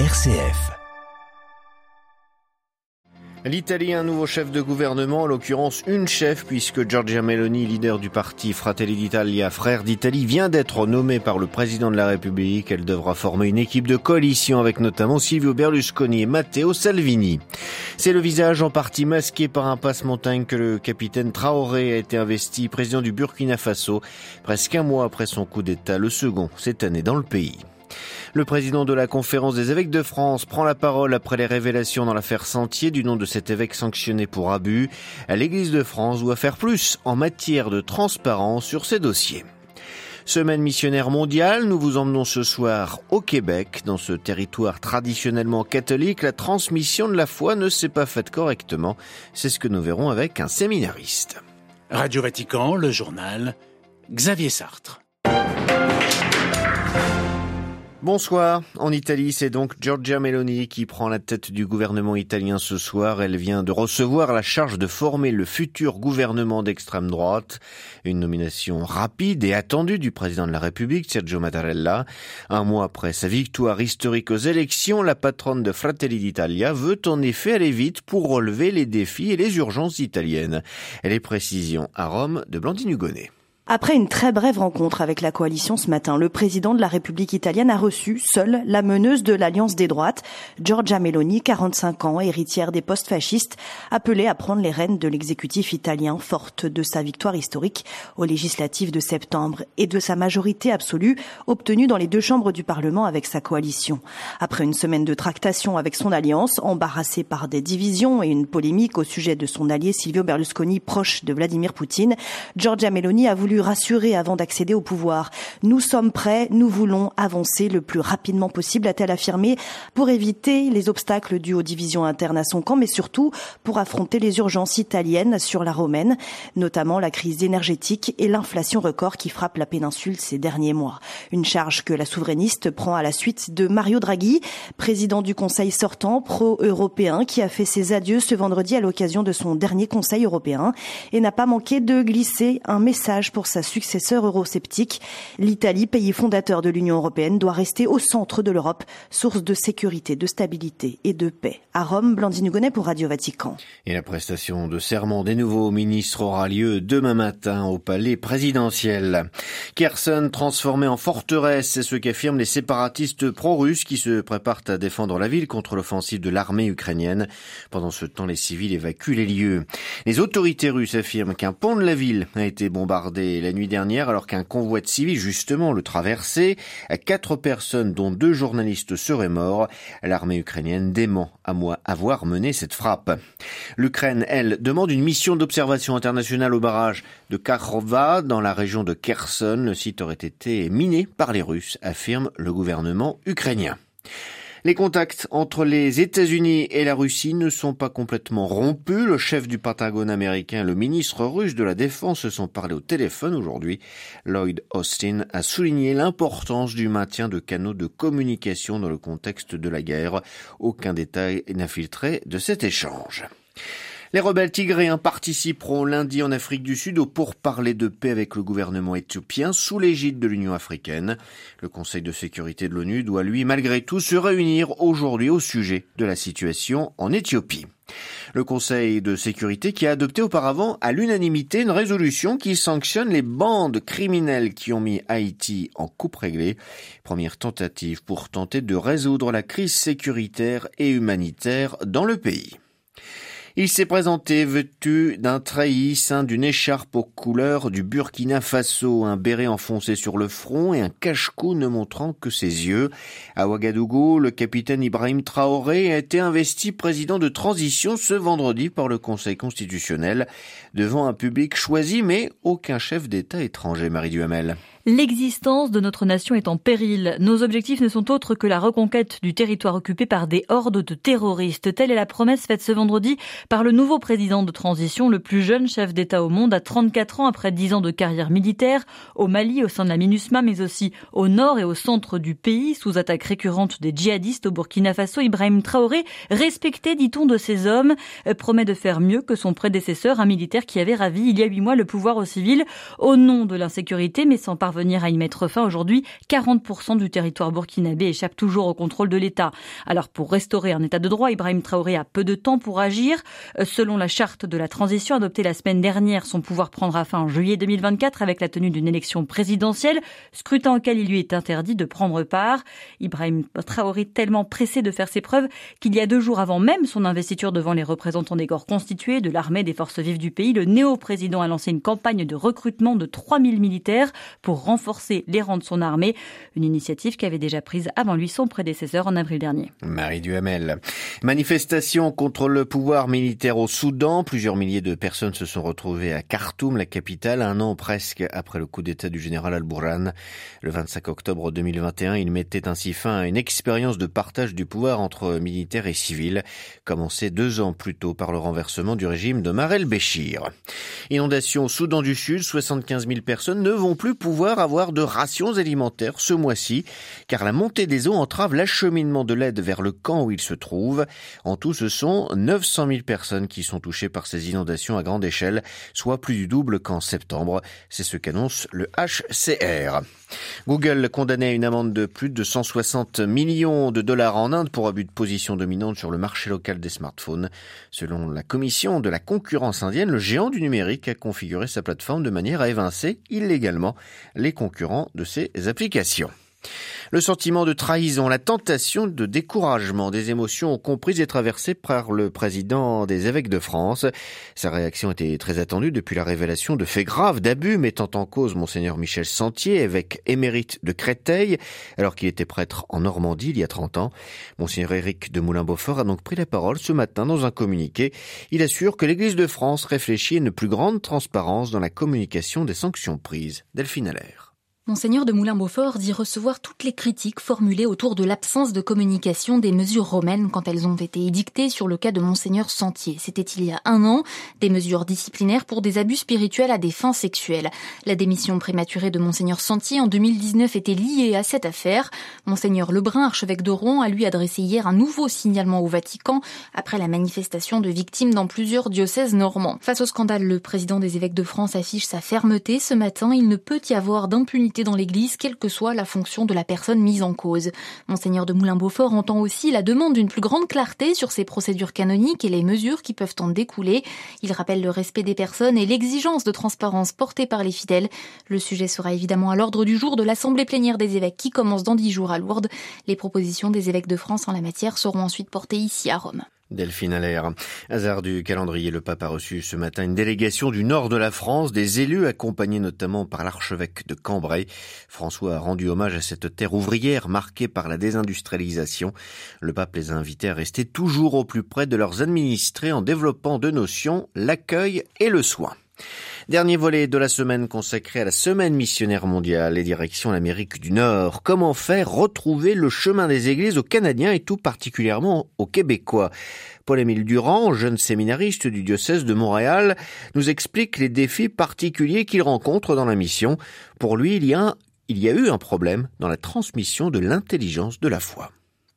RCF. L'Italie un nouveau chef de gouvernement, en l'occurrence une chef, puisque Giorgia Meloni, leader du parti Fratelli d'Italia, frère d'Italie, vient d'être nommée par le président de la République. Elle devra former une équipe de coalition avec notamment Silvio Berlusconi et Matteo Salvini. C'est le visage en partie masqué par un passe-montagne que le capitaine Traoré a été investi président du Burkina Faso, presque un mois après son coup d'État, le second cette année dans le pays. Le président de la conférence des évêques de France prend la parole après les révélations dans l'affaire Sentier du nom de cet évêque sanctionné pour abus. L'église de France doit faire plus en matière de transparence sur ces dossiers. Semaine missionnaire mondiale, nous vous emmenons ce soir au Québec. Dans ce territoire traditionnellement catholique, la transmission de la foi ne s'est pas faite correctement. C'est ce que nous verrons avec un séminariste. Radio Vatican, le journal, Xavier Sartre. Bonsoir. En Italie, c'est donc Giorgia Meloni qui prend la tête du gouvernement italien ce soir. Elle vient de recevoir la charge de former le futur gouvernement d'extrême droite. Une nomination rapide et attendue du président de la République, Sergio Mattarella. Un mois après sa victoire historique aux élections, la patronne de Fratelli d'Italia veut en effet aller vite pour relever les défis et les urgences italiennes. Les précisions à Rome de Blandine Hugonnet. Après une très brève rencontre avec la coalition ce matin, le président de la République italienne a reçu seule la meneuse de l'Alliance des droites, Giorgia Meloni, 45 ans, héritière des postes fascistes, appelée à prendre les rênes de l'exécutif italien, forte de sa victoire historique aux législatives de septembre et de sa majorité absolue obtenue dans les deux chambres du Parlement avec sa coalition. Après une semaine de tractation avec son alliance, embarrassée par des divisions et une polémique au sujet de son allié Silvio Berlusconi, proche de Vladimir Poutine, Giorgia Meloni a voulu rassurer avant d'accéder au pouvoir. Nous sommes prêts, nous voulons avancer le plus rapidement possible, a-t-elle affirmé, pour éviter les obstacles dus aux divisions internes à son camp, mais surtout pour affronter les urgences italiennes sur la romaine, notamment la crise énergétique et l'inflation record qui frappe la péninsule ces derniers mois. Une charge que la souverainiste prend à la suite de Mario Draghi, président du Conseil sortant pro-européen, qui a fait ses adieux ce vendredi à l'occasion de son dernier Conseil européen et n'a pas manqué de glisser un message pour sa successeur eurosceptique. L'Italie, pays fondateur de l'Union européenne, doit rester au centre de l'Europe, source de sécurité, de stabilité et de paix. À Rome, Blandine Hugonnet pour Radio Vatican. Et la prestation de serment des nouveaux ministres aura lieu demain matin au palais présidentiel. Kherson transformé en forteresse, c'est ce qu'affirment les séparatistes pro-russes qui se préparent à défendre la ville contre l'offensive de l'armée ukrainienne. Pendant ce temps, les civils évacuent les lieux. Les autorités russes affirment qu'un pont de la ville a été bombardé la nuit dernière alors qu'un convoi de civils justement le traversait. Quatre personnes dont deux journalistes seraient morts. L'armée ukrainienne dément à moi avoir mené cette frappe. L'Ukraine, elle, demande une mission d'observation internationale au barrage de Kakhrova dans la région de Kherson. Le site aurait été miné par les Russes, affirme le gouvernement ukrainien. Les contacts entre les États-Unis et la Russie ne sont pas complètement rompus. Le chef du Pentagone américain et le ministre russe de la Défense se sont parlé au téléphone aujourd'hui. Lloyd Austin a souligné l'importance du maintien de canaux de communication dans le contexte de la guerre. Aucun détail n'a filtré de cet échange. Les rebelles tigréens participeront lundi en Afrique du Sud au pourparlers de paix avec le gouvernement éthiopien sous l'égide de l'Union africaine. Le Conseil de sécurité de l'ONU doit lui malgré tout se réunir aujourd'hui au sujet de la situation en Éthiopie. Le Conseil de sécurité qui a adopté auparavant à l'unanimité une résolution qui sanctionne les bandes criminelles qui ont mis Haïti en coupe réglée. Première tentative pour tenter de résoudre la crise sécuritaire et humanitaire dans le pays. Il s'est présenté vêtu d'un ceint d'une écharpe aux couleurs du Burkina Faso, un béret enfoncé sur le front et un cache-cou ne montrant que ses yeux. À Ouagadougou, le capitaine Ibrahim Traoré a été investi président de transition ce vendredi par le Conseil constitutionnel devant un public choisi mais aucun chef d'État étranger, Marie Duhamel. L'existence de notre nation est en péril. Nos objectifs ne sont autres que la reconquête du territoire occupé par des hordes de terroristes. Telle est la promesse faite ce vendredi par le nouveau président de transition, le plus jeune chef d'État au monde, à 34 ans après 10 ans de carrière militaire, au Mali, au sein de la MINUSMA, mais aussi au nord et au centre du pays, sous attaque récurrente des djihadistes au Burkina Faso. Ibrahim Traoré, respecté, dit-on, de ces hommes, euh, promet de faire mieux que son prédécesseur, un militaire qui avait ravi il y a huit mois le pouvoir aux civils au nom de l'insécurité, mais sans parvenir parvenir à y mettre fin aujourd'hui, 40% du territoire burkinabé échappe toujours au contrôle de l'État. Alors pour restaurer un État de droit, Ibrahim Traoré a peu de temps pour agir. Euh, selon la charte de la transition adoptée la semaine dernière, son pouvoir prendra fin en juillet 2024 avec la tenue d'une élection présidentielle, scrutin auquel il lui est interdit de prendre part. Ibrahim Traoré tellement pressé de faire ses preuves qu'il y a deux jours avant même son investiture devant les représentants des corps constitués de l'armée des forces vives du pays, le néo-président a lancé une campagne de recrutement de 3000 militaires pour renforcer les rangs de son armée, une initiative qu'avait déjà prise avant lui son prédécesseur en avril dernier. Marie Duhamel. Manifestation contre le pouvoir militaire au Soudan. Plusieurs milliers de personnes se sont retrouvées à Khartoum, la capitale, un an presque après le coup d'état du général Al-Bourhan. Le 25 octobre 2021, il mettait ainsi fin à une expérience de partage du pouvoir entre militaires et civils, commencée deux ans plus tôt par le renversement du régime de Marel Béchir. Inondation au Soudan du Sud, 75 000 personnes ne vont plus pouvoir avoir de rations alimentaires ce mois-ci, car la montée des eaux entrave l'acheminement de l'aide vers le camp où il se trouve. En tout, ce sont 900 000 personnes qui sont touchées par ces inondations à grande échelle, soit plus du double qu'en septembre. C'est ce qu'annonce le HCR. Google condamné à une amende de plus de 160 millions de dollars en Inde pour abus de position dominante sur le marché local des smartphones. Selon la commission de la concurrence indienne, le géant du numérique a configuré sa plateforme de manière à évincer illégalement les concurrents de ses applications. Le sentiment de trahison, la tentation de découragement, des émotions ont compris et traversées par le président des évêques de France. Sa réaction était très attendue depuis la révélation de faits graves d'abus mettant en cause monseigneur Michel Sentier, évêque émérite de Créteil, alors qu'il était prêtre en Normandie il y a 30 ans. Monseigneur Éric de Moulin-Beaufort a donc pris la parole ce matin dans un communiqué. Il assure que l'Église de France réfléchit à une plus grande transparence dans la communication des sanctions prises. Delphine. Monseigneur de Moulin-Beaufort dit recevoir toutes les critiques formulées autour de l'absence de communication des mesures romaines quand elles ont été édictées sur le cas de Monseigneur Sentier. C'était il y a un an, des mesures disciplinaires pour des abus spirituels à des fins sexuelles. La démission prématurée de Monseigneur Sentier en 2019 était liée à cette affaire. Monseigneur Lebrun, archevêque de Rouen, a lui adressé hier un nouveau signalement au Vatican après la manifestation de victimes dans plusieurs diocèses normands. Face au scandale, le président des évêques de France affiche sa fermeté. Ce matin, il ne peut y avoir d'impunité dans l'Église, quelle que soit la fonction de la personne mise en cause. Monseigneur de Moulin-Beaufort entend aussi la demande d'une plus grande clarté sur ces procédures canoniques et les mesures qui peuvent en découler. Il rappelle le respect des personnes et l'exigence de transparence portée par les fidèles. Le sujet sera évidemment à l'ordre du jour de l'Assemblée plénière des évêques qui commence dans dix jours à Lourdes. Les propositions des évêques de France en la matière seront ensuite portées ici à Rome. Delphine Allaire. Hasard du calendrier, le pape a reçu ce matin une délégation du nord de la France, des élus accompagnés notamment par l'archevêque de Cambrai. François a rendu hommage à cette terre ouvrière marquée par la désindustrialisation. Le pape les a invités à rester toujours au plus près de leurs administrés en développant deux notions, l'accueil et le soin. Dernier volet de la semaine consacré à la semaine missionnaire mondiale et direction l'Amérique du Nord. Comment faire retrouver le chemin des églises aux Canadiens et tout particulièrement aux Québécois? Paul-Émile Durand, jeune séminariste du diocèse de Montréal, nous explique les défis particuliers qu'il rencontre dans la mission. Pour lui, il y a, il y a eu un problème dans la transmission de l'intelligence de la foi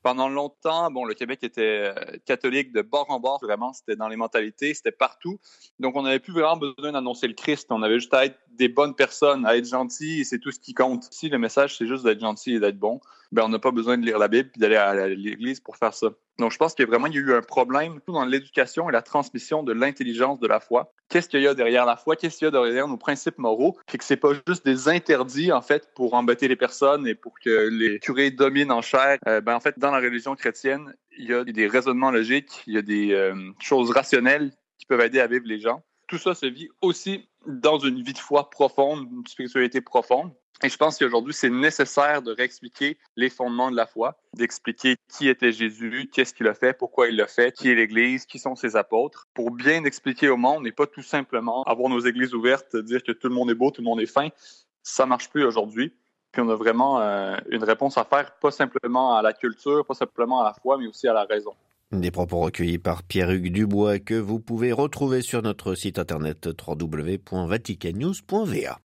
pendant longtemps, bon, le Québec était euh, catholique de bord en bord, vraiment, c'était dans les mentalités, c'était partout. Donc, on n'avait plus vraiment besoin d'annoncer le Christ. On avait juste à être des bonnes personnes, à être gentils, et c'est tout ce qui compte. Si le message, c'est juste d'être gentil et d'être bon, ben, on n'a pas besoin de lire la Bible et d'aller à l'église pour faire ça. Donc, je pense qu'il y a vraiment eu un problème dans l'éducation et la transmission de l'intelligence de la foi. Qu'est-ce qu'il y a derrière la foi? Qu'est-ce qu'il y a derrière nos principes moraux? Fait que c'est pas juste des interdits, en fait, pour embêter les personnes et pour que les curés dominent en chair. Euh, ben, en fait, dans la religion chrétienne, il y a des raisonnements logiques, il y a des euh, choses rationnelles qui peuvent aider à vivre les gens. Tout ça se vit aussi dans une vie de foi profonde, une spiritualité profonde. Et je pense qu'aujourd'hui, c'est nécessaire de réexpliquer les fondements de la foi, d'expliquer qui était Jésus, qu'est-ce qu'il a fait, pourquoi il l'a fait, qui est l'Église, qui sont ses apôtres, pour bien expliquer au monde et pas tout simplement avoir nos églises ouvertes, dire que tout le monde est beau, tout le monde est fin. Ça marche plus aujourd'hui. Puis on a vraiment euh, une réponse à faire, pas simplement à la culture, pas simplement à la foi, mais aussi à la raison. Des propos recueillis par Pierre-Hugues Dubois que vous pouvez retrouver sur notre site internet www.vaticannews.va.